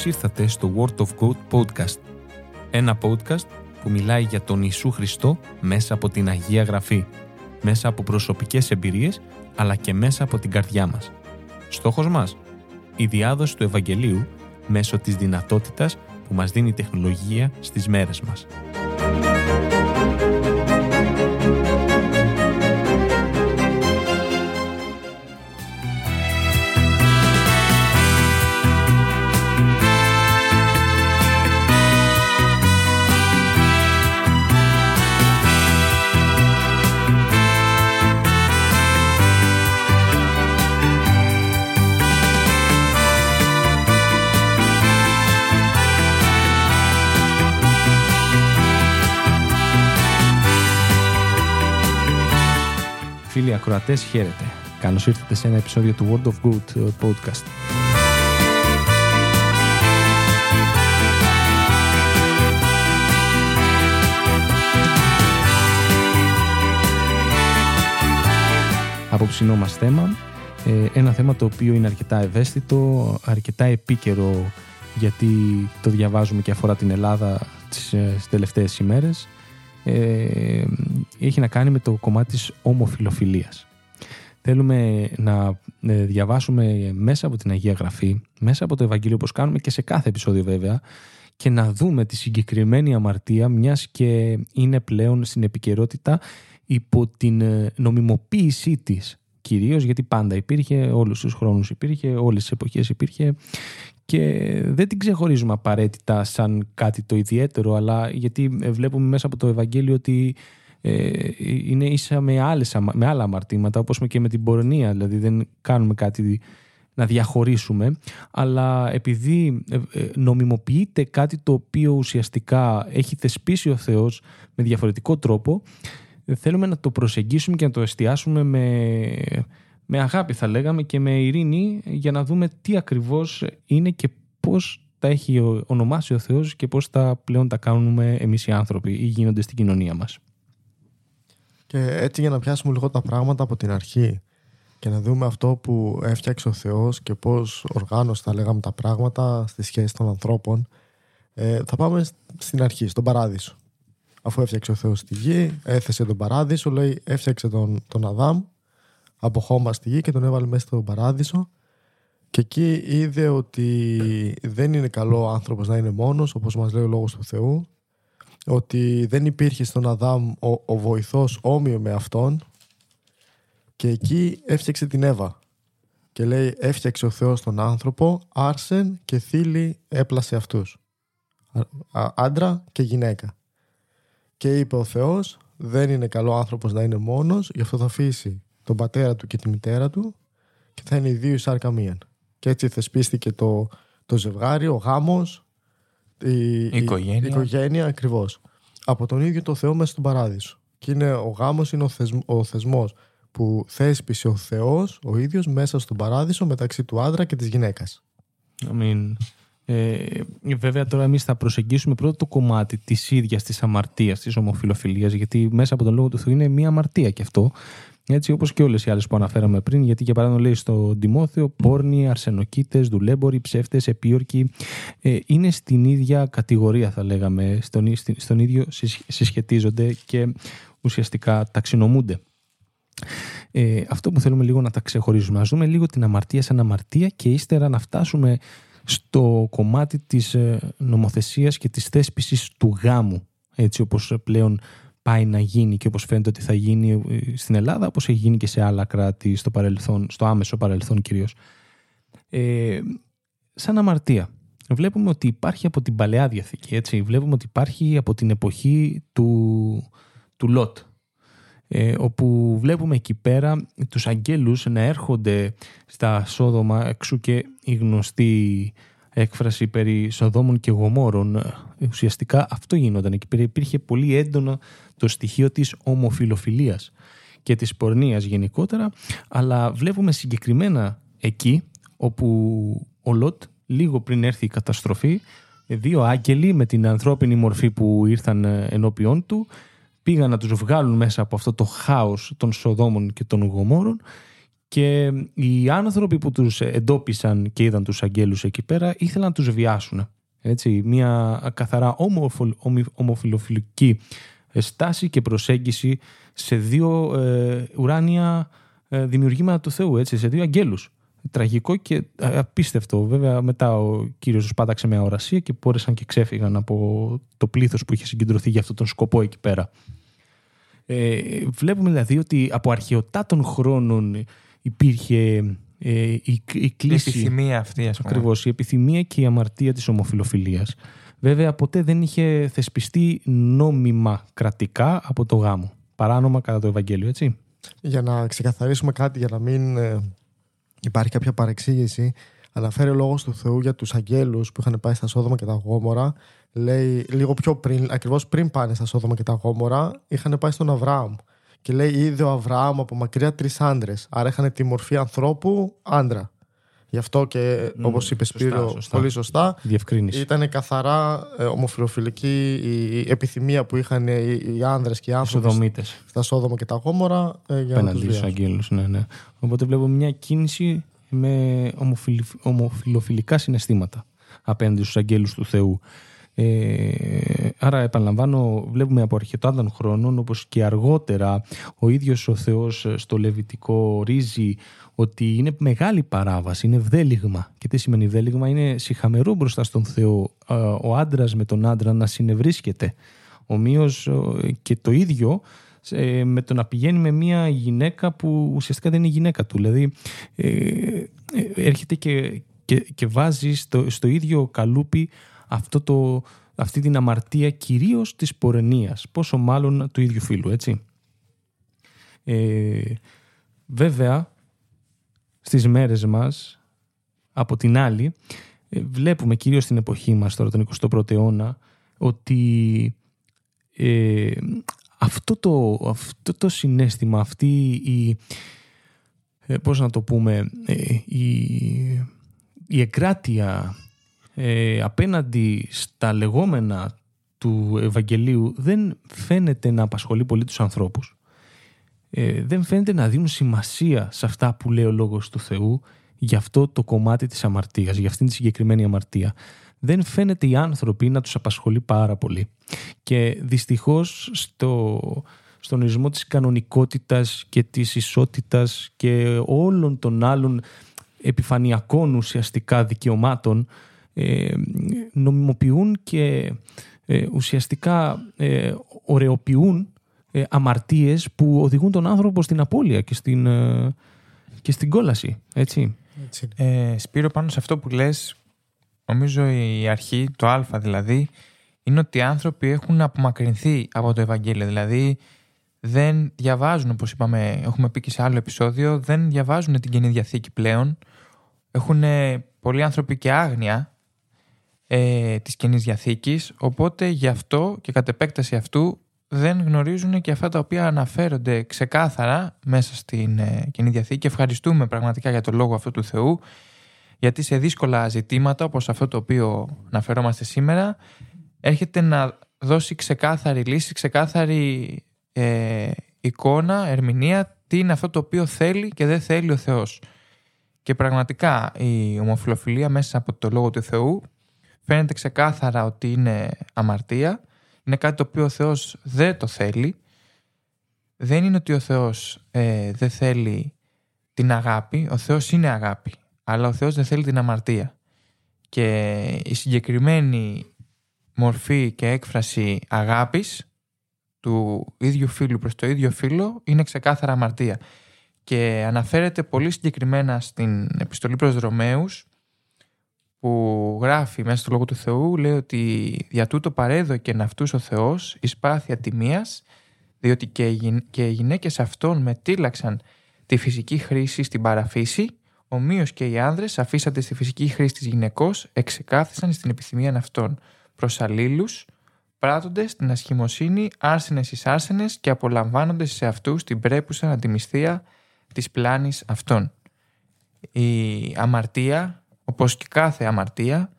Καλώς ήρθατε στο Word of God Podcast. Ένα podcast που μιλάει για τον Ιησού Χριστό μέσα από την Αγία Γραφή, μέσα από προσωπικές εμπειρίες, αλλά και μέσα από την καρδιά μας. Στόχος μας, η διάδοση του Ευαγγελίου μέσω της δυνατότητας που μας δίνει η τεχνολογία στις μέρες μας. Ακροατές, χαίρετε. Καλώς ήρθατε σε ένα επεισόδιο του World of Good ε, podcast. Απόψινό μας θέμα, ε, ένα θέμα το οποίο είναι αρκετά ευαίσθητο, αρκετά επίκαιρο γιατί το διαβάζουμε και αφορά την Ελλάδα τις, ε, τις τελευταίες ημέρες ε, έχει να κάνει με το κομμάτι της ομοφιλοφιλίας. Θέλουμε να ε, διαβάσουμε μέσα από την Αγία Γραφή, μέσα από το Ευαγγέλιο όπως κάνουμε και σε κάθε επεισόδιο βέβαια και να δούμε τη συγκεκριμένη αμαρτία μιας και είναι πλέον στην επικαιρότητα υπό την ε, νομιμοποίησή της κυρίως γιατί πάντα υπήρχε, όλους τους χρόνους υπήρχε, όλες τις εποχές υπήρχε και δεν την ξεχωρίζουμε απαραίτητα σαν κάτι το ιδιαίτερο αλλά γιατί βλέπουμε μέσα από το Ευαγγέλιο ότι ε, είναι ίσα με, άλλες, με άλλα αμαρτήματα όπως και με την πορνεία δηλαδή δεν κάνουμε κάτι να διαχωρίσουμε αλλά επειδή ε, ε, νομιμοποιείται κάτι το οποίο ουσιαστικά έχει θεσπίσει ο Θεός με διαφορετικό τρόπο θέλουμε να το προσεγγίσουμε και να το εστιάσουμε με, με αγάπη θα λέγαμε και με ειρήνη για να δούμε τι ακριβώς είναι και πώς τα έχει ονομάσει ο Θεός και πώς τα πλέον τα κάνουμε εμείς οι άνθρωποι ή γίνονται στην κοινωνία μας. Και έτσι για να πιάσουμε λίγο τα πράγματα από την αρχή και να δούμε αυτό που έφτιαξε ο Θεός και πώς οργάνωσε θα λέγαμε τα πράγματα στη σχέση των ανθρώπων ε, θα πάμε στην αρχή, στον παράδεισο αφού έφτιαξε ο Θεός τη γη, έθεσε τον παράδεισο, λέει έφτιαξε τον, τον Αδάμ από χώμα στη γη και τον έβαλε μέσα στον παράδεισο και εκεί είδε ότι δεν είναι καλό ο άνθρωπος να είναι μόνος όπως μας λέει ο Λόγος του Θεού ότι δεν υπήρχε στον Αδάμ ο, ο βοηθός όμοιο με αυτόν. Και εκεί έφτιαξε την Εύα και λέει έφτιαξε ο Θεός τον άνθρωπο άρσεν και θύλη έπλασε αυτούς άντρα και γυναίκα και είπε ο Θεός, δεν είναι καλό άνθρωπος να είναι μόνος, γι' αυτό θα αφήσει τον πατέρα του και τη μητέρα του και θα είναι οι δύο σάρκα μίαν. Και έτσι θεσπίστηκε το, το ζευγάρι, ο γάμος, η, η οικογένεια, η, οικογένεια ακριβώς. Από τον ίδιο το Θεό μέσα στον παράδεισο. Και είναι, ο γάμος είναι ο, θεσμ, ο θεσμός που θέσπισε ο Θεός ο ίδιος μέσα στον παράδεισο μεταξύ του άντρα και της γυναίκας. Αμήν. Ε, βέβαια τώρα εμείς θα προσεγγίσουμε πρώτα το κομμάτι της ίδιας της αμαρτίας, της ομοφιλοφιλίας, γιατί μέσα από τον λόγο του Θεού είναι μία αμαρτία και αυτό. Έτσι όπως και όλες οι άλλες που αναφέραμε πριν, γιατί για παράδειγμα λέει στο Τιμόθεο, πόρνοι, αρσενοκίτε, δουλέμποροι, ψεύτες, επίορκοι, ε, είναι στην ίδια κατηγορία θα λέγαμε, στον, στον ίδιο συσχετίζονται και ουσιαστικά ταξινομούνται. Ε, αυτό που θέλουμε λίγο να τα ξεχωρίζουμε, να δούμε λίγο την αμαρτία σαν αμαρτία και ύστερα να φτάσουμε στο κομμάτι της ε, νομοθεσίας και της θέσπισης του γάμου έτσι όπως πλέον πάει να γίνει και όπως φαίνεται ότι θα γίνει ε, στην Ελλάδα όπως έχει γίνει και σε άλλα κράτη στο, παρελθόν, στο άμεσο παρελθόν κυρίως. Ε, σαν αμαρτία. Βλέπουμε ότι υπάρχει από την Παλαιά Διαθήκη, έτσι. Βλέπουμε ότι υπάρχει από την εποχή του, του Λότ, ε, όπου βλέπουμε εκεί πέρα τους αγγέλους να έρχονται στα Σόδομα εξού και η γνωστή έκφραση περί Σοδόμων και Γομόρων. Ε, ουσιαστικά αυτό γίνονταν. Εκεί πέρα υπήρχε πολύ έντονο το στοιχείο της ομοφιλοφιλίας και της πορνείας γενικότερα, αλλά βλέπουμε συγκεκριμένα εκεί όπου ο Λότ λίγο πριν έρθει η καταστροφή δύο άγγελοι με την ανθρώπινη μορφή που ήρθαν ενώπιόν του πήγαν να τους βγάλουν μέσα από αυτό το χάος των Σοδόμων και των Γομόρων και οι άνθρωποι που τους εντόπισαν και είδαν τους αγγέλους εκεί πέρα ήθελαν να τους βιάσουν. Έτσι, μια καθαρά ομοφιλοφιλική στάση και προσέγγιση σε δύο ε, ουράνια ε, δημιουργήματα του Θεού, έτσι, σε δύο αγγέλους. Τραγικό και ε, απίστευτο. Βέβαια, μετά ο κύριος σπάταξε μια ορασία και πόρεσαν και ξέφυγαν από το πλήθος που είχε συγκεντρωθεί για αυτόν τον σκοπό εκεί πέρα. Ε, βλέπουμε δηλαδή ότι από αρχαιοτάτων χρόνων υπήρχε ε, η, η κλίση. Η επιθυμία αυτή, ας πούμε. Ακριβώς. Η επιθυμία και η αμαρτία της ομοφιλοφιλίας. Βέβαια, ποτέ δεν είχε θεσπιστεί νόμιμα κρατικά από το γάμο. Παράνομα κατά το Ευαγγέλιο, έτσι. Για να ξεκαθαρίσουμε κάτι, για να μην ε, υπάρχει κάποια παρεξήγηση, αναφέρει ο λόγος του Θεού για τους αγγέλους που είχαν πάει στα Σόδομα και τα Γόμορα. Λέει λίγο πιο πριν, ακριβώς πριν πάνε στα Σόδομα και τα Γόμορα, είχαν πάει στον Αβραάμ. Και λέει: Είδε ο Αβραάμ από μακριά τρεις άντρες. Άρα είχαν τη μορφή ανθρώπου άντρα. Γι' αυτό και mm, όπως είπε Σπύρο, πολύ σωστά, Διευκρίνηση. ήταν καθαρά ε, ομοφιλοφιλική η επιθυμία που είχαν οι, οι άνδρες και οι άνθρωποι στα Σόδομα και τα Γόμορα ε, για Πέναντι να τους αγγέλους, ναι, ναι. Οπότε βλέπω μια κίνηση με ομοφιλοφιλικά συναισθήματα απέναντι στους αγγέλους του Θεού. Ε, άρα επαναλαμβάνω βλέπουμε από αρχαιτάδων χρόνων όπως και αργότερα ο ίδιος ο Θεός στο Λεβιτικό ρίζει ότι είναι μεγάλη παράβαση, είναι ευδέλιγμα. Και τι σημαίνει ευδέλιγμα, είναι συχαμερό μπροστά στον Θεό ο άντρας με τον άντρα να συνευρίσκεται. Ομοίω και το ίδιο ε, με το να πηγαίνει με μια γυναίκα που ουσιαστικά δεν είναι γυναίκα του. Δηλαδή ε, ε, έρχεται και, και, και βάζει στο, στο ίδιο καλούπι αυτό το, αυτή την αμαρτία κυρίως της πορενίας, πόσο μάλλον του ίδιου φίλου, έτσι. Ε, βέβαια, στις μέρες μας, από την άλλη, ε, βλέπουμε κυρίως στην εποχή μας τώρα, τον 21ο αιώνα, ότι ε, αυτό, το, αυτό το συνέστημα, αυτή η, ε, πώς να το πούμε, η, η εγκράτεια απέναντι στα λεγόμενα του Ευαγγελίου δεν φαίνεται να απασχολεί πολύ τους ανθρώπους ε, δεν φαίνεται να δίνουν σημασία σε αυτά που λέει ο Λόγος του Θεού για αυτό το κομμάτι της αμαρτίας, για αυτήν τη συγκεκριμένη αμαρτία. Δεν φαίνεται οι άνθρωποι να τους απασχολεί πάρα πολύ. Και δυστυχώς στο, στον ορισμό της κανονικότητας και της ισότητας και όλων των άλλων επιφανειακών ουσιαστικά δικαιωμάτων ε, νομιμοποιούν και ε, ουσιαστικά ε, ωρεοποιούν ε, αμαρτίες που οδηγούν τον άνθρωπο στην απώλεια και στην, ε, και στην κόλαση. Έτσι. έτσι. Ε, Σπύρο, πάνω σε αυτό που λες, νομίζω η αρχή, το α δηλαδή, είναι ότι οι άνθρωποι έχουν απομακρυνθεί από το Ευαγγέλιο. Δηλαδή, δεν διαβάζουν, όπως είπαμε, έχουμε πει και σε άλλο επεισόδιο, δεν διαβάζουν την Καινή Διαθήκη πλέον. Έχουν πολλοί άνθρωποι και άγνοια ε, της Καινής Διαθήκης, οπότε γι' αυτό και κατ' επέκταση αυτού δεν γνωρίζουν και αυτά τα οποία αναφέρονται ξεκάθαρα μέσα στην ε, Καινή Διαθήκη. Ευχαριστούμε πραγματικά για το λόγο αυτού του Θεού, γιατί σε δύσκολα ζητήματα όπως αυτό το οποίο αναφερόμαστε σήμερα, έρχεται να δώσει ξεκάθαρη λύση, ξεκάθαρη ε, εικόνα, ερμηνεία, τι είναι αυτό το οποίο θέλει και δεν θέλει ο Θεός. Και πραγματικά η ομοφιλοφιλία μέσα από το λόγο του Θεού φαίνεται ξεκάθαρα ότι είναι αμαρτία, είναι κάτι το οποίο ο Θεός δεν το θέλει. Δεν είναι ότι ο Θεός ε, δεν θέλει την αγάπη, ο Θεός είναι αγάπη, αλλά ο Θεός δεν θέλει την αμαρτία. Και η συγκεκριμένη μορφή και έκφραση αγάπης του ίδιου φίλου προς το ίδιο φίλο είναι ξεκάθαρα αμαρτία. Και αναφέρεται πολύ συγκεκριμένα στην επιστολή προς Ρωμαίους που γράφει μέσα στο Λόγο του Θεού λέει ότι «Για τούτο παρέδωκε αυτούς ο Θεός εις πάθεια τιμίας, διότι και οι γυναίκες αυτών μετήλαξαν τη φυσική χρήση στην παραφύση, ομοίως και οι άνδρες αφήσατε στη φυσική χρήση της γυναικός, εξεκάθισαν στην επιθυμία αυτών, προς αλλήλους, πράττονται στην ασχημοσύνη άρσενες εις άρσενες και απολαμβάνονται σε αυτούς την πρέπουσα αντιμισθία της πλάνης αυτών. Η αμαρτία όπως και κάθε αμαρτία,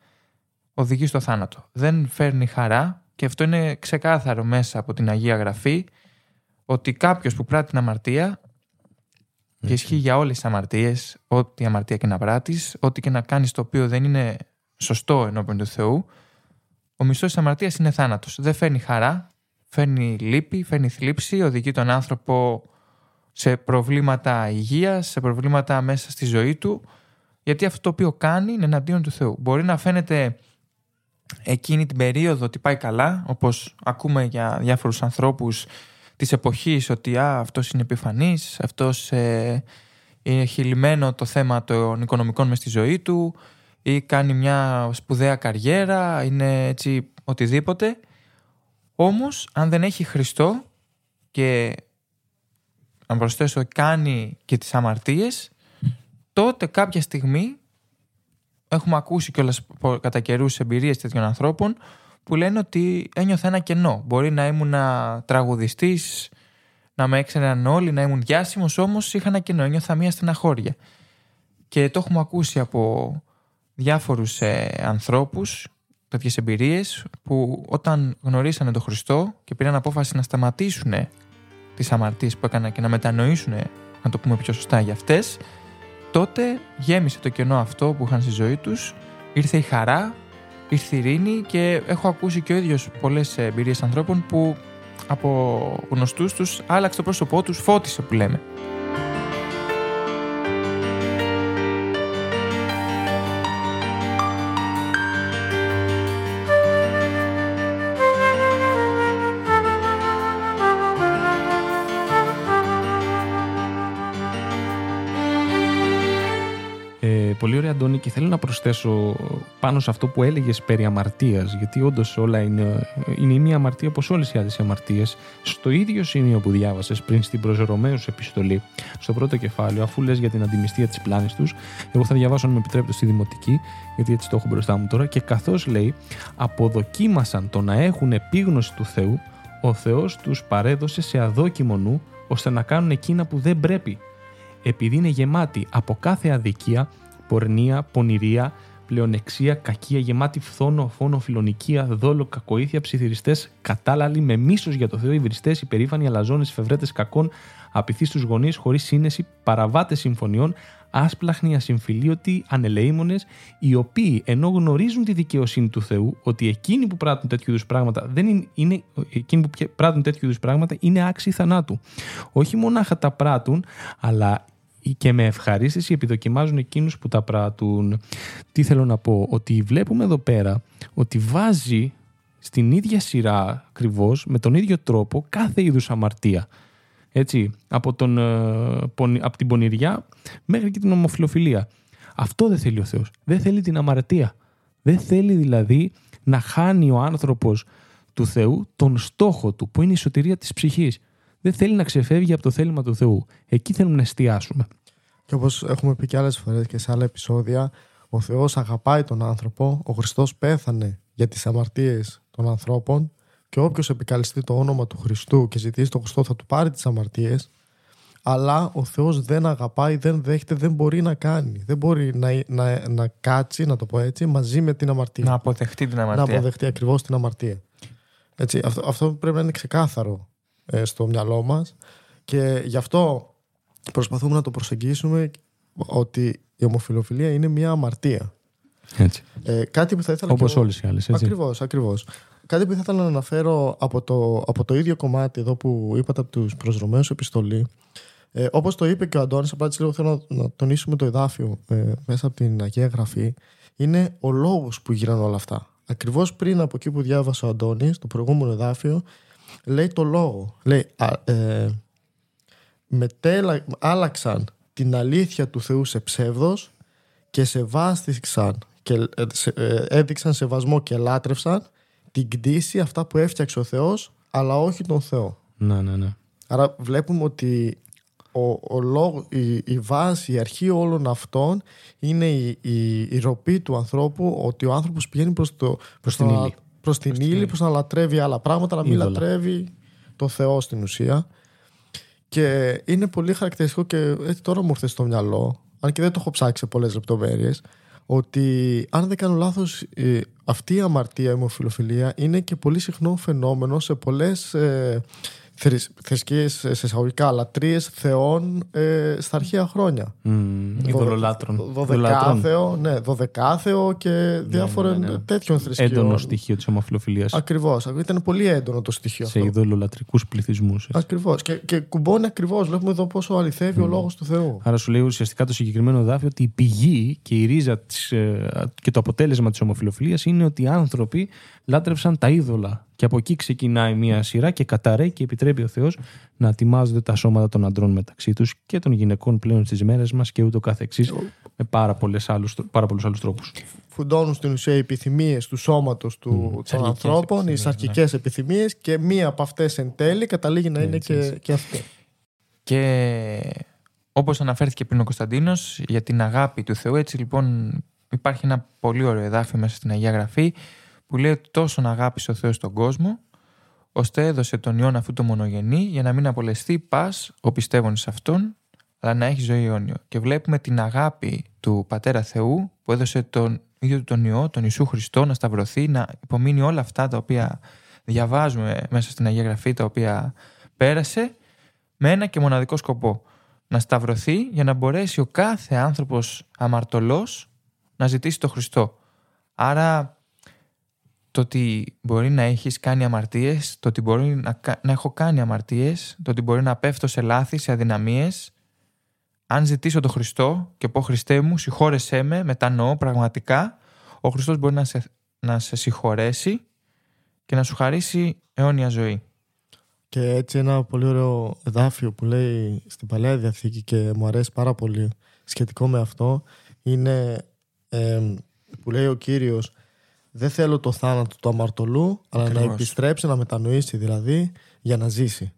οδηγεί στο θάνατο. Δεν φέρνει χαρά και αυτό είναι ξεκάθαρο μέσα από την Αγία Γραφή ότι κάποιος που πράττει την αμαρτία Και ισχύει για όλες τις αμαρτίες, ό,τι αμαρτία και να πράττεις, ό,τι και να κάνεις το οποίο δεν είναι σωστό ενώπιον του Θεού. Ο μισθός της αμαρτίας είναι θάνατος. Δεν φέρνει χαρά, φέρνει λύπη, φέρνει θλίψη, οδηγεί τον άνθρωπο σε προβλήματα υγείας, σε προβλήματα μέσα στη ζωή του, γιατί αυτό το οποίο κάνει είναι εναντίον του Θεού. Μπορεί να φαίνεται εκείνη την περίοδο ότι πάει καλά, όπως ακούμε για διάφορους ανθρώπους της εποχής ότι α, αυτός είναι επιφανής, αυτός ε, έχει λυμμένο το θέμα των οικονομικών μες στη ζωή του ή κάνει μια σπουδαία καριέρα, είναι έτσι οτιδήποτε. Όμως αν δεν έχει Χριστό και αν προσθέσω κάνει και τις αμαρτίες τότε κάποια στιγμή έχουμε ακούσει κιόλας κατά καιρούς εμπειρίες τέτοιων ανθρώπων που λένε ότι ένιωθα ένα κενό. Μπορεί να ήμουν τραγουδιστής, να με έξεραν όλοι, να ήμουν διάσημος, όμως είχα ένα κενό, ένιωθα μία στεναχώρια. Και το έχουμε ακούσει από διάφορους ε, ανθρώπους, τέτοιες εμπειρίες, που όταν γνωρίσανε τον Χριστό και πήραν απόφαση να σταματήσουν τις αμαρτίες που έκαναν και να μετανοήσουν, να το πούμε πιο σωστά για αυτές, τότε γέμισε το κενό αυτό που είχαν στη ζωή τους, ήρθε η χαρά, ήρθε η ειρήνη και έχω ακούσει και ο ίδιος πολλές εμπειρίες ανθρώπων που από γνωστούς τους άλλαξε το πρόσωπό τους, φώτισε που λέμε. Αντώνη, και θέλω να προσθέσω πάνω σε αυτό που έλεγες περί αμαρτίας, γιατί όντως όλα είναι, είναι η μία αμαρτία όπως όλες οι άλλες αμαρτίες. Στο ίδιο σημείο που διάβασες πριν στην Προζερωμένου επιστολή, στο πρώτο κεφάλαιο, αφού λες για την αντιμιστία της πλάνης τους, εγώ θα διαβάσω, αν με επιτρέπετε, στη Δημοτική, γιατί έτσι το έχω μπροστά μου τώρα, και καθώς λέει, αποδοκίμασαν το να έχουν επίγνωση του Θεού, ο Θεός τους παρέδωσε σε αδόκιμο νου, ώστε να κάνουν εκείνα που δεν πρέπει επειδή είναι γεμάτοι από κάθε αδικία πορνεία, πονηρία, πλεονεξία, κακία, γεμάτη φθόνο, φόνο, φιλονικία, δόλο, κακοήθεια, ψιθυριστές, κατάλαλοι, με μίσος για το Θεό, υβριστές, υπερήφανοι, αλαζόνες, φευρέτες κακών, απειθείς στους γονείς, χωρίς σύνεση, παραβάτες συμφωνιών, άσπλαχνοι, ασυμφιλίωτοι, ανελεήμονες, οι οποίοι ενώ γνωρίζουν τη δικαιοσύνη του Θεού, ότι εκείνοι που πράττουν τέτοιου είδους πράγματα δεν είναι, είναι, εκείνοι που πράττουν τέτοιου είδους πράγματα είναι άξιοι θανάτου. Όχι μονάχα τα πράττουν, αλλά και με ευχαρίστηση επιδοκιμάζουν εκείνους που τα πράττουν. Τι θέλω να πω, ότι βλέπουμε εδώ πέρα ότι βάζει στην ίδια σειρά ακριβώς με τον ίδιο τρόπο κάθε είδους αμαρτία. Έτσι, από, τον, ε, από την πονηριά μέχρι και την ομοφιλοφιλία. Αυτό δεν θέλει ο Θεός. Δεν θέλει την αμαρτία. Δεν θέλει δηλαδή να χάνει ο άνθρωπος του Θεού τον στόχο του που είναι η σωτηρία της ψυχής δεν θέλει να ξεφεύγει από το θέλημα του Θεού. Εκεί θέλουμε να εστιάσουμε. Και όπως έχουμε πει και άλλες φορές και σε άλλα επεισόδια, ο Θεός αγαπάει τον άνθρωπο. Ο Χριστός πέθανε για τις αμαρτίες των ανθρώπων. Και όποιος επικαλεστεί το όνομα του Χριστού και ζητήσει τον Χριστό θα του πάρει τις αμαρτίες. Αλλά ο Θεός δεν αγαπάει, δεν δέχεται, δεν μπορεί να κάνει. Δεν μπορεί να, να, να κάτσει, να το πω έτσι, μαζί με την αμαρτία. Να αποδεχτεί την αμαρτία. Να αποδεχτεί ακριβώς την αμαρτία. Έτσι, αυτό, αυτό πρέπει να είναι ξεκάθαρο ε, στο μυαλό μας και γι' αυτό προσπαθούμε να το προσεγγίσουμε ότι η ομοφιλοφιλία είναι μια αμαρτία. Έτσι. Ε, κάτι που θα ήθελα Όπως όλες οι άλλες, έτσι. Ακριβώς, ακριβώς. Κάτι που θα ήθελα να αναφέρω από το, από το ίδιο κομμάτι εδώ που είπατε από τους προσδρομένους επιστολή ε, όπως το είπε και ο Αντώνης, απλά λίγο θέλω να, να τονίσουμε το εδάφιο ε, μέσα από την Αγία Γραφή, είναι ο λόγος που γίνανε όλα αυτά. Ακριβώς πριν από εκεί που διάβασε ο Αντώνης, το προηγούμενο εδάφιο, λέει το λόγο. Λέει, α, ε, μετέλα, άλλαξαν την αλήθεια του Θεού σε ψεύδος και σεβάστηκαν και ε, ε, έδειξαν σεβασμό και λάτρευσαν την κτήση αυτά που έφτιαξε ο Θεός αλλά όχι τον Θεό. Ναι, ναι, ναι. Άρα βλέπουμε ότι ο, ο λόγο, η, η, βάση, η αρχή όλων αυτών είναι η, η, η ροπή του ανθρώπου ότι ο άνθρωπος πηγαίνει προς, το, προς, την ύλη προς την ύλη, προς να λατρεύει άλλα πράγματα, να μην λατρεύει το Θεό στην ουσία. Και είναι πολύ χαρακτηριστικό και έτσι τώρα μου ήρθε στο μυαλό, αν και δεν το έχω ψάξει σε πολλές λεπτομέρειες, ότι αν δεν κάνω λάθος αυτή η αμαρτία, η ομοφιλοφιλία είναι και πολύ συχνό φαινόμενο σε πολλές ε, θρησκείες σε εισαγωγικά λατρείες θεών ε, στα αρχαία χρόνια. Mm, ειδωλολάτρων. Δωδεκάθεο, ναι, δωδεκάθεο και διάφορων ναι, ναι, ναι. τέτοιων θρησκείων. Έντονο στοιχείο της ομοφιλοφιλίας. Ακριβώς. Ήταν πολύ έντονο το στοιχείο σε αυτό. Σε ειδωλολατρικούς πληθυσμούς. Ακριβώς. Και, και κουμπώνει ακριβώς. Βλέπουμε εδώ πόσο αληθεύει mm. ο λόγος του Θεού. Άρα σου λέει ουσιαστικά το συγκεκριμένο δάφιο ότι η πηγή και η ρίζα της, ε, και το αποτέλεσμα της ομοφιλοφιλίας είναι ότι οι άνθρωποι λάτρεψαν τα είδωλα και από εκεί ξεκινάει μια σειρά και καταραίει και επιτρέπει ο Θεός να ετοιμάζονται τα σώματα των αντρών μεταξύ τους και των γυναικών πλέον στις μέρες μας και ούτω καθεξής με πάρα, άλλους, πάρα πολλούς άλλους τρόπους. Φουντώνουν στην ουσία οι επιθυμίες του σώματος του, mm. των ανθρώπων, οι σαρκικέ ναι. επιθυμίες και μία από αυτές εν τέλει καταλήγει να είναι και, και αυτή. Και όπως αναφέρθηκε πριν ο Κωνσταντίνος για την αγάπη του Θεού έτσι λοιπόν υπάρχει ένα πολύ ωραίο εδάφιο μέσα στην Αγία Γραφή που λέει ότι τόσο αγάπησε ο Θεός τον κόσμο, ώστε έδωσε τον Υιόν αφού το μονογενή, για να μην απολεστεί πας ο πιστεύων σε Αυτόν, αλλά να έχει ζωή αιώνιο. Και βλέπουμε την αγάπη του Πατέρα Θεού που έδωσε τον ίδιο τον Υιό, τον Ιησού Χριστό, να σταυρωθεί, να υπομείνει όλα αυτά τα οποία διαβάζουμε μέσα στην Αγία Γραφή, τα οποία πέρασε, με ένα και μοναδικό σκοπό. Να σταυρωθεί για να μπορέσει ο κάθε άνθρωπος αμαρτωλός να ζητήσει το Χριστό. Άρα το ότι μπορεί να έχεις κάνει αμαρτίες, το ότι μπορεί να, να έχω κάνει αμαρτίες, το ότι μπορεί να πέφτω σε λάθη, σε αδυναμίες, αν ζητήσω τον Χριστό και πω Χριστέ μου συγχώρεσέ με, μετανοώ πραγματικά, ο Χριστός μπορεί να σε, να σε συγχωρέσει και να σου χαρίσει αιώνια ζωή. Και έτσι ένα πολύ ωραίο εδάφιο που λέει στην Παλαιά Διαθήκη και μου αρέσει πάρα πολύ σχετικό με αυτό είναι που λέει ο Κύριος δεν θέλω το θάνατο του αμαρτωλού, αλλά να επιστρέψει, να μετανοήσει δηλαδή, για να ζήσει.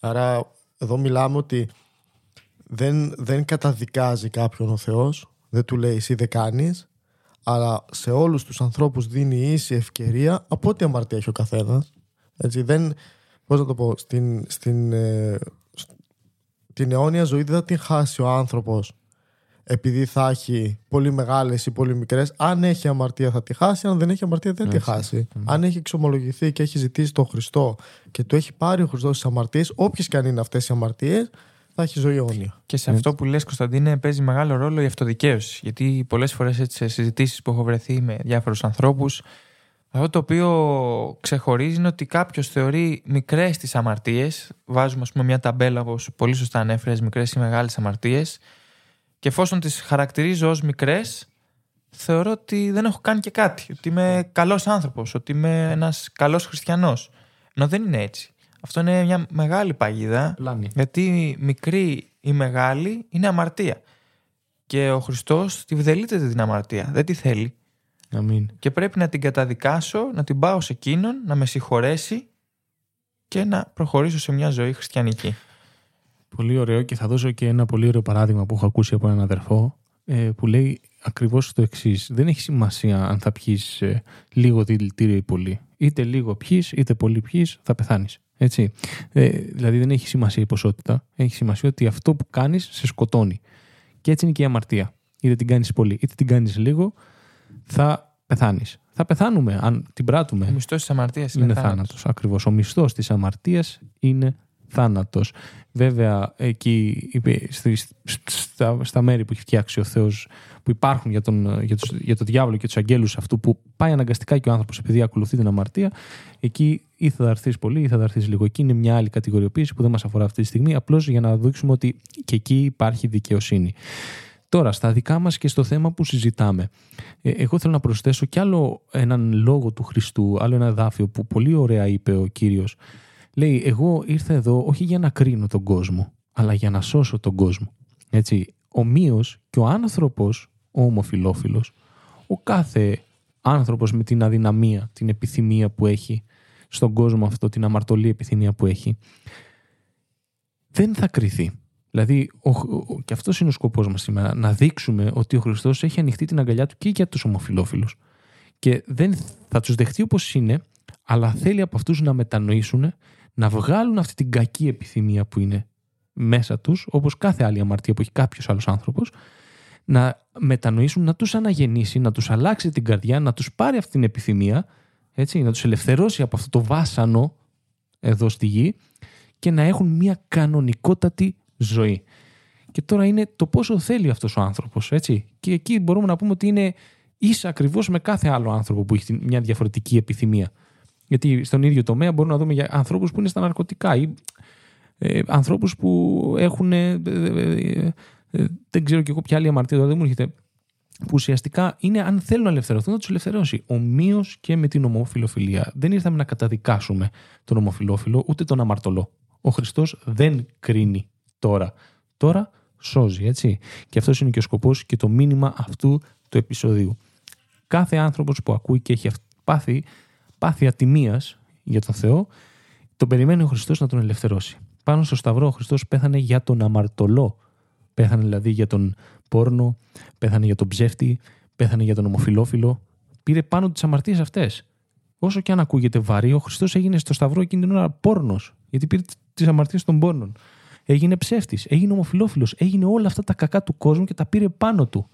Άρα εδώ μιλάμε ότι δεν, δεν καταδικάζει κάποιον ο Θεός, δεν του λέει εσύ δεν κάνεις, αλλά σε όλους τους ανθρώπους δίνει ίση ευκαιρία από ό,τι αμαρτία έχει ο καθένας. Έτσι, δεν, πώς να το πω, στην, στην, ε, την αιώνια ζωή δεν θα την χάσει ο άνθρωπος επειδή θα έχει πολύ μεγάλες ή πολύ μικρές. Αν έχει αμαρτία θα τη χάσει, αν δεν έχει αμαρτία δεν τη χάσει. Αν έχει εξομολογηθεί και έχει ζητήσει τον Χριστό και του έχει πάρει ο Χριστός τις αμαρτίες, όποιες και αν είναι αυτές οι αμαρτίες, θα έχει ζωή αιώνια. Και σε αυτό που λες Κωνσταντίνε παίζει μεγάλο ρόλο η αυτοδικαίωση. Γιατί πολλές φορές σε συζητήσεις που έχω βρεθεί με διάφορους ανθρώπους, αυτό το οποίο ξεχωρίζει είναι ότι κάποιος θεωρεί μικρές τις αμαρτίες. Βάζουμε, ας πούμε, μια ταμπέλα, όπως πολύ σωστά ανέφερες, μικρές ή μεγάλες αμαρτίες και εφόσον τις χαρακτηρίζω ως μικρές, θεωρώ ότι δεν έχω κάνει και κάτι. Ότι είμαι καλός άνθρωπος, ότι είμαι ένας καλός χριστιανός. Ενώ δεν είναι έτσι. Αυτό είναι μια μεγάλη παγίδα. Λάνη. Γιατί μικρή ή μεγάλη είναι αμαρτία. Και ο Χριστός τη βδελείται την αμαρτία. Δεν τη θέλει. Αμήν. Και πρέπει να την καταδικάσω, να την πάω σε εκείνον, να με συγχωρέσει και να προχωρήσω σε μια ζωή χριστιανική. Πολύ ωραίο και θα δώσω και ένα πολύ ωραίο παράδειγμα που έχω ακούσει από έναν αδερφό ε, που λέει ακριβώς το εξής. Δεν έχει σημασία αν θα πιείς ε, λίγο δηλητήριο ή πολύ. Είτε λίγο πιείς, είτε πολύ πιείς, θα πεθάνεις. Έτσι. Ε, δηλαδή δεν έχει σημασία η ποσότητα. Έχει σημασία ότι αυτό που κάνεις σε σκοτώνει. Και έτσι είναι και η αμαρτία. Είτε την κάνεις πολύ, είτε την κάνεις λίγο, θα πεθάνεις. Θα πεθάνουμε αν την πράττουμε. Ο μισθός της αμαρτίας είναι, είναι θάνατος. Ακριβώς. Ο μισθός της αμαρτίας είναι θάνατος. Βέβαια, εκεί στα, στα μέρη που έχει φτιάξει ο Θεός που υπάρχουν για τον, για, τους, για τον διάβολο και τους αγγέλους αυτού που πάει αναγκαστικά και ο άνθρωπος επειδή ακολουθεί την αμαρτία, εκεί ή θα δαρθείς πολύ ή θα δαρθείς λίγο. Εκεί είναι μια άλλη κατηγοριοποίηση που δεν μας αφορά αυτή τη στιγμή, απλώς για να δείξουμε ότι και εκεί υπάρχει δικαιοσύνη. Τώρα, στα δικά μας και στο θέμα που συζητάμε, ε, εγώ θέλω να προσθέσω κι άλλο έναν λόγο του Χριστού, άλλο ένα δάφιο που πολύ ωραία είπε ο Κύριος, Λέει, εγώ ήρθα εδώ όχι για να κρίνω τον κόσμο, αλλά για να σώσω τον κόσμο. Έτσι, ομοίως και ο άνθρωπος, ο ομοφιλόφιλος, ο κάθε άνθρωπος με την αδυναμία, την επιθυμία που έχει στον κόσμο αυτό, την αμαρτωλή επιθυμία που έχει, δεν θα κριθεί. Δηλαδή, ο, ο, και αυτός είναι ο σκοπός μας σήμερα, να δείξουμε ότι ο Χριστός έχει ανοιχτεί την αγκαλιά του και για τους ομοφυλόφιλου. Και δεν θα τους δεχτεί όπως είναι, αλλά θέλει από αυτούς να μετανοήσουν να βγάλουν αυτή την κακή επιθυμία που είναι μέσα τους, όπως κάθε άλλη αμαρτία που έχει κάποιος άλλος άνθρωπος, να μετανοήσουν, να τους αναγεννήσει, να τους αλλάξει την καρδιά, να τους πάρει αυτή την επιθυμία, έτσι, να τους ελευθερώσει από αυτό το βάσανο εδώ στη γη και να έχουν μια κανονικότατη ζωή. Και τώρα είναι το πόσο θέλει αυτός ο άνθρωπος, έτσι. Και εκεί μπορούμε να πούμε ότι είναι ίσα ακριβώς με κάθε άλλο άνθρωπο που έχει μια διαφορετική επιθυμία. Γιατί στον ίδιο τομέα μπορούμε να δούμε για ανθρώπους που είναι στα ναρκωτικά ή ε, ανθρώπους που έχουν, ε, ε, ε, ε, δεν ξέρω και εγώ ποια άλλη αμαρτία, δεν μου έρχεται, που ουσιαστικά είναι αν θέλουν να ελευθερωθούν να τους ελευθερώσει. Ομοίως και με την ομοφιλοφιλία. Δεν ήρθαμε να καταδικάσουμε τον ομοφιλόφιλο ούτε τον αμαρτωλό. Ο Χριστός δεν κρίνει τώρα. Τώρα σώζει, έτσι. Και αυτός είναι και ο σκοπός και το μήνυμα αυτού του επεισοδίου. Κάθε άνθρωπος που ακούει και έχει πάθει, πάθει ατιμία για τον Θεό, τον περιμένει ο Χριστός να τον ελευθερώσει. Πάνω στο Σταυρό ο Χριστός πέθανε για τον αμαρτωλό. Πέθανε δηλαδή για τον πόρνο, πέθανε για τον ψεύτη, πέθανε για τον ομοφιλόφιλο. Πήρε πάνω τις αμαρτίες αυτές. Όσο και αν ακούγεται βαρύ, ο Χριστός έγινε στο Σταυρό εκείνη την ώρα πόρνος. Γιατί πήρε τις αμαρτίες των πόρνων. Έγινε ψεύτης, έγινε ομοφιλόφιλο, έγινε όλα αυτά τα κακά του κόσμου και τα πήρε πάνω του.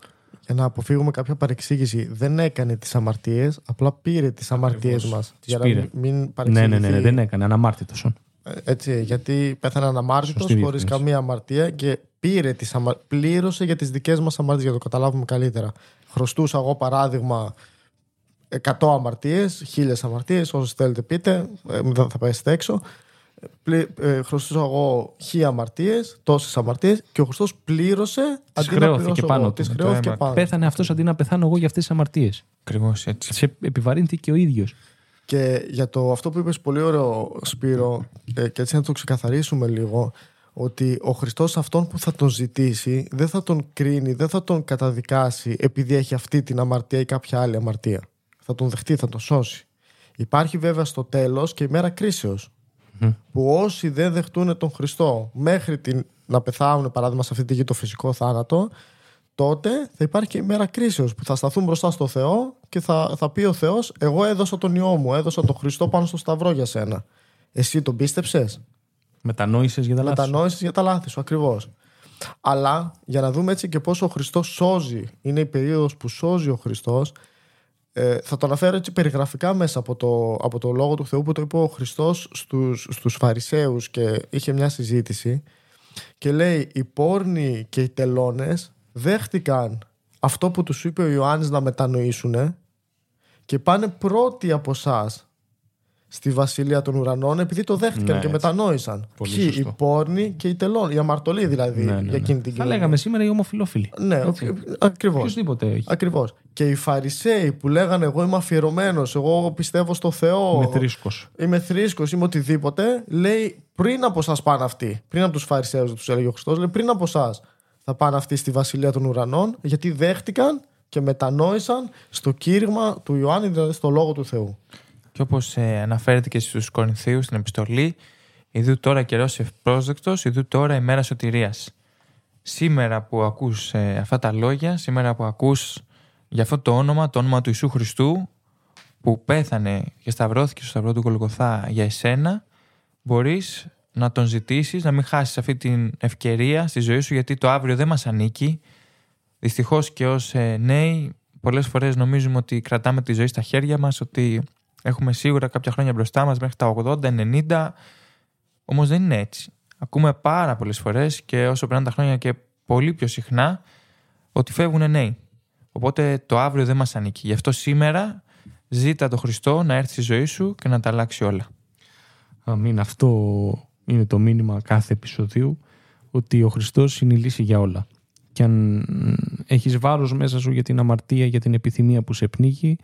Για να αποφύγουμε κάποια παρεξήγηση, δεν έκανε τις αμαρτίες, απλά πήρε τις αμαρτίες μας. Για να πήρε. μην Ναι, ναι, ναι, ναι, δεν έκανε, αναμάρτητος. Ε, Έτσι, γιατί πέθανε αναμάρτητο Σωστή χωρίς διευκρίνηση. καμία αμαρτία και πήρε τις αμα... πλήρωσε για τις δικές μας αμαρτίες, για να το καταλάβουμε καλύτερα. Χρωστούσα εγώ παράδειγμα 100 αμαρτίες, 1000 αμαρτίες, όσες θέλετε πείτε, ε, δεν θα πέσετε έξω. Πλη, ε, χρωστούσα εγώ χι αμαρτίες, τόσες αμαρτίες και ο Χριστός πλήρωσε αντί να χρεώθηκε πληρώσω πάνω εγώ. του. Τις Με το χρεώθηκε αίμα. πάνω. Πέθανε αυτός αντί να πεθάνω εγώ για αυτές τις αμαρτίες. Ακριβώς έτσι. Σε επιβαρύνθηκε ο ίδιος. Και για το αυτό που είπες πολύ ωραίο Σπύρο ε, και έτσι να το ξεκαθαρίσουμε λίγο ότι ο Χριστός αυτόν που θα τον ζητήσει δεν θα τον κρίνει, δεν θα τον καταδικάσει επειδή έχει αυτή την αμαρτία ή κάποια άλλη αμαρτία. Θα τον δεχτεί, θα τον σώσει. Υπάρχει βέβαια στο τέλος και η μέρα κρίσεως που όσοι δεν δεχτούν τον Χριστό μέχρι την, να πεθάνουν παράδειγμα σε αυτή τη γη το φυσικό θάνατο τότε θα υπάρχει και η μέρα κρίσεως που θα σταθούν μπροστά στο Θεό και θα, θα πει ο Θεός εγώ έδωσα τον Υιό μου, έδωσα τον Χριστό πάνω στο σταυρό για σένα. Εσύ τον πίστεψες, Μετανόησες για τα λάθη. σου. μετανόησες για τα λάθη σου ακριβώς. Αλλά για να δούμε έτσι και πόσο ο Χριστός σώζει, είναι η περίοδος που σώζει ο Χριστός, ε, θα το αναφέρω έτσι περιγραφικά μέσα από το, από το λόγο του Θεού που το είπε ο Χριστός στους, στους Φαρισαίους και είχε μια συζήτηση και λέει οι πόρνοι και οι τελώνες δέχτηκαν αυτό που τους είπε ο Ιωάννης να μετανοήσουν και πάνε πρώτοι από εσάς στη βασιλεία των ουρανών επειδή το δέχτηκαν Ναι, και έτσι. μετανόησαν. Πολύ Ποιοι, σωστό. οι πόρνοι και οι τελώνες, οι αμαρτωλοί δηλαδή Ναι, ναι, για ναι. εκείνη την Θα κοινωνία. λέγαμε σήμερα οι ομοφιλόφιλοι. Ναι, Έτσι. ακριβώς. Οποιοδήποτε έχει. Ακριβώς. Και οι Φαρισαίοι που λέγανε Εγώ είμαι αφιερωμένος, εγώ πιστεύω στο Θεό. Με θρήσκος. Είμαι θρήσκος, είμαι οτιδήποτε. Λέει πριν από εσά πάνε αυτοί. Πριν από τους Φαρισαίους, τους έλεγε ο Χριστός, λέει πριν από εσά θα πάνε αυτοί στη βασιλεία των ουρανών, γιατί δέχτηκαν και μετανόησαν στο κήρυγμα του Ιωάννη, δηλαδή στο λόγο του Θεού. Και όπως αναφέρεται και στους Κορινθίους στην επιστολή, Ιδού τώρα καιρός ευπρόσδεκτος, ιδού τώρα ημέρας σωτηρίας. Σήμερα που ακούς ε, αυτά τα λόγια, σήμερα που ακούς για αυτό το όνομα, το όνομα του Ιησού Χριστού, που πέθανε και σταυρώθηκε στο σταυρό του Γολγοθά για εσένα, μπορείς να τον ζητήσεις, να μην χάσεις αυτή την ευκαιρία στη ζωή σου, γιατί το αύριο δεν μας ανήκει. Δυστυχώς και ως ε, νέοι, πολλές φορές νομίζουμε ότι κρατάμε τη ζωή στα χέρια μας, ότι έχουμε σίγουρα κάποια χρόνια μπροστά μας μέχρι τα 80, 90, όμως δεν είναι έτσι. Ακούμε πάρα πολλές φορές και όσο περνάνε τα χρόνια και πολύ πιο συχνά ότι φεύγουν νέοι. Οπότε το αύριο δεν μας ανήκει. Γι' αυτό σήμερα ζήτα το Χριστό να έρθει στη ζωή σου και να τα αλλάξει όλα. Αμήν. Αυτό είναι το μήνυμα κάθε επεισοδίου ότι ο Χριστός είναι η λύση για όλα. Και αν έχεις βάρος μέσα σου για την αμαρτία, για την επιθυμία που σε πνίγει,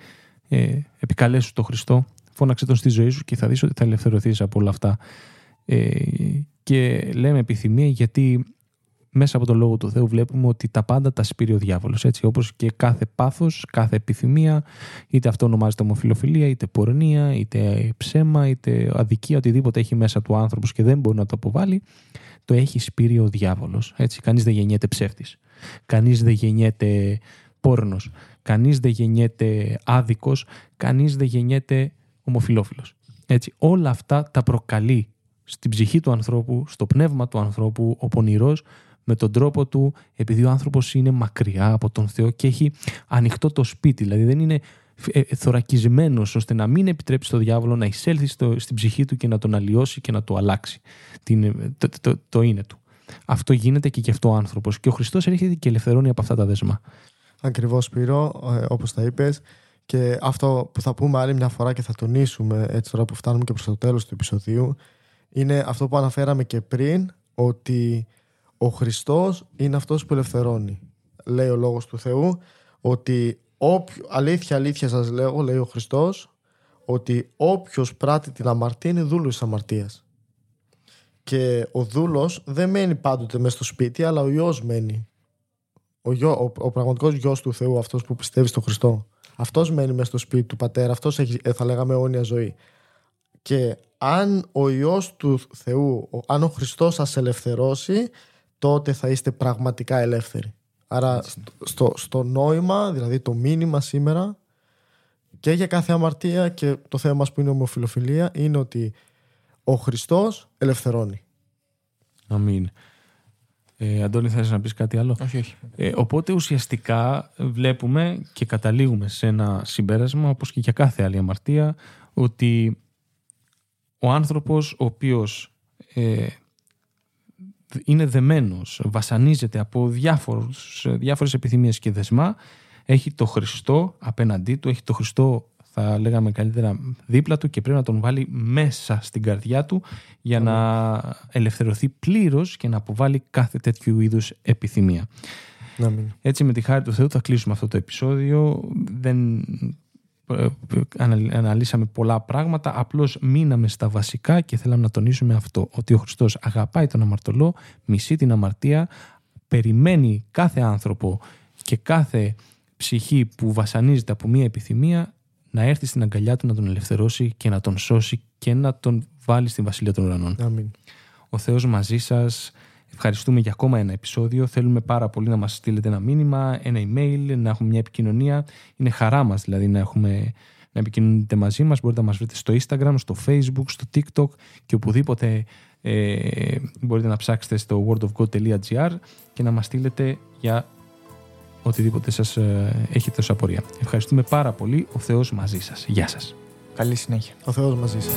ε, επικαλέσου τον Χριστό, φώναξε τον στη ζωή σου και θα δεις ότι θα ελευθερωθείς από όλα αυτά. Ε, και λέμε επιθυμία γιατί μέσα από τον Λόγο του Θεού βλέπουμε ότι τα πάντα τα σπείρει ο διάβολος. Έτσι, όπως και κάθε πάθος, κάθε επιθυμία, είτε αυτό ονομάζεται ομοφιλοφιλία, είτε πορνεία, είτε ψέμα, είτε αδικία, οτιδήποτε έχει μέσα του άνθρωπος και δεν μπορεί να το αποβάλει, το έχει σπείρει ο διάβολος. Έτσι, κανείς δεν γεννιέται ψεύτης. Κανείς δεν γεννιέται πόρνος. Κανείς δεν γεννιέται άδικος. Κανείς δεν γεννιέται ομοφιλόφιλος. Έτσι, όλα αυτά τα προκαλεί στην ψυχή του ανθρώπου, στο πνεύμα του ανθρώπου, ο πονηρός, με τον τρόπο του, επειδή ο άνθρωπος είναι μακριά από τον Θεό και έχει ανοιχτό το σπίτι. Δηλαδή δεν είναι ε, θωρακισμένος ώστε να μην επιτρέψει στο διάβολο να εισέλθει στο, στην ψυχή του και να τον αλλοιώσει και να το αλλάξει την, το, το, το, είναι του. Αυτό γίνεται και γι' αυτό ο άνθρωπος και ο Χριστός έρχεται και ελευθερώνει από αυτά τα δέσμα. Ακριβώς Σπύρο, ε, όπως τα είπες και αυτό που θα πούμε άλλη μια φορά και θα τονίσουμε έτσι τώρα που φτάνουμε και προς το τέλος του επεισοδίου είναι αυτό που αναφέραμε και πριν ότι ο Χριστός είναι αυτός που ελευθερώνει. Λέει ο Λόγος του Θεού ότι όποιο, αλήθεια αλήθεια σας λέω, λέει ο Χριστός, ότι όποιος πράττει την αμαρτία είναι δούλος της αμαρτίας. Και ο δούλος δεν μένει πάντοτε μέσα στο σπίτι, αλλά ο Υιός μένει. Ο, γιο, ο, ο πραγματικός Υιός του Θεού, αυτός που πιστεύει στον Χριστό. Αυτός μένει μέσα στο σπίτι του Πατέρα, αυτός έχει, ε, θα λέγαμε, αιώνια ζωή. Και αν ο Υιός του Θεού, αν ο Χριστός σας ελευθερώσει, τότε θα είστε πραγματικά ελεύθεροι. Άρα στο, στο νόημα, δηλαδή το μήνυμα σήμερα και για κάθε αμαρτία και το θέμα μας που είναι ομοφιλοφιλία είναι ότι ο Χριστός ελευθερώνει. Αμήν. Ε, Αντώνη, θέλεις να πεις κάτι άλλο; Όχι, όχι. Ε, οπότε ουσιαστικά βλέπουμε και καταλήγουμε σε ένα συμπέρασμα, όπως και για κάθε άλλη αμαρτία, ότι ο άνθρωπος ο οποίος ε, είναι δεμένος, βασανίζεται από διάφορους, διάφορες επιθυμίες και δεσμά, έχει το Χριστό απέναντί του, έχει το Χριστό θα λέγαμε καλύτερα δίπλα του και πρέπει να τον βάλει μέσα στην καρδιά του για να ελευθερωθεί πλήρως και να αποβάλει κάθε τέτοιου είδους επιθυμία. Έτσι με τη χάρη του Θεού θα κλείσουμε αυτό το επεισόδιο. Δεν ε, αναλύσαμε πολλά πράγματα, απλώς μείναμε στα βασικά και θέλαμε να τονίσουμε αυτό, ότι ο Χριστός αγαπάει τον αμαρτωλό, μισεί την αμαρτία, περιμένει κάθε άνθρωπο και κάθε ψυχή που βασανίζεται από μία επιθυμία να έρθει στην αγκαλιά του να τον ελευθερώσει και να τον σώσει και να τον βάλει στην Βασιλεία των Ουρανών. Αμήν. Ο Θεός μαζί σας. Ευχαριστούμε για ακόμα ένα επεισόδιο. Θέλουμε πάρα πολύ να μας στείλετε ένα μήνυμα, ένα email, να έχουμε μια επικοινωνία. Είναι χαρά μας δηλαδή να, έχουμε, να επικοινωνείτε μαζί μας. Μπορείτε να μας βρείτε στο Instagram, στο Facebook, στο TikTok και οπουδήποτε ε, μπορείτε να ψάξετε στο wordofgod.gr και να μας στείλετε για οτιδήποτε σας ε, έχετε ως απορία. Ευχαριστούμε πάρα πολύ. Ο Θεός μαζί σας. Γεια σας. Καλή συνέχεια. Ο Θεός μαζί σας.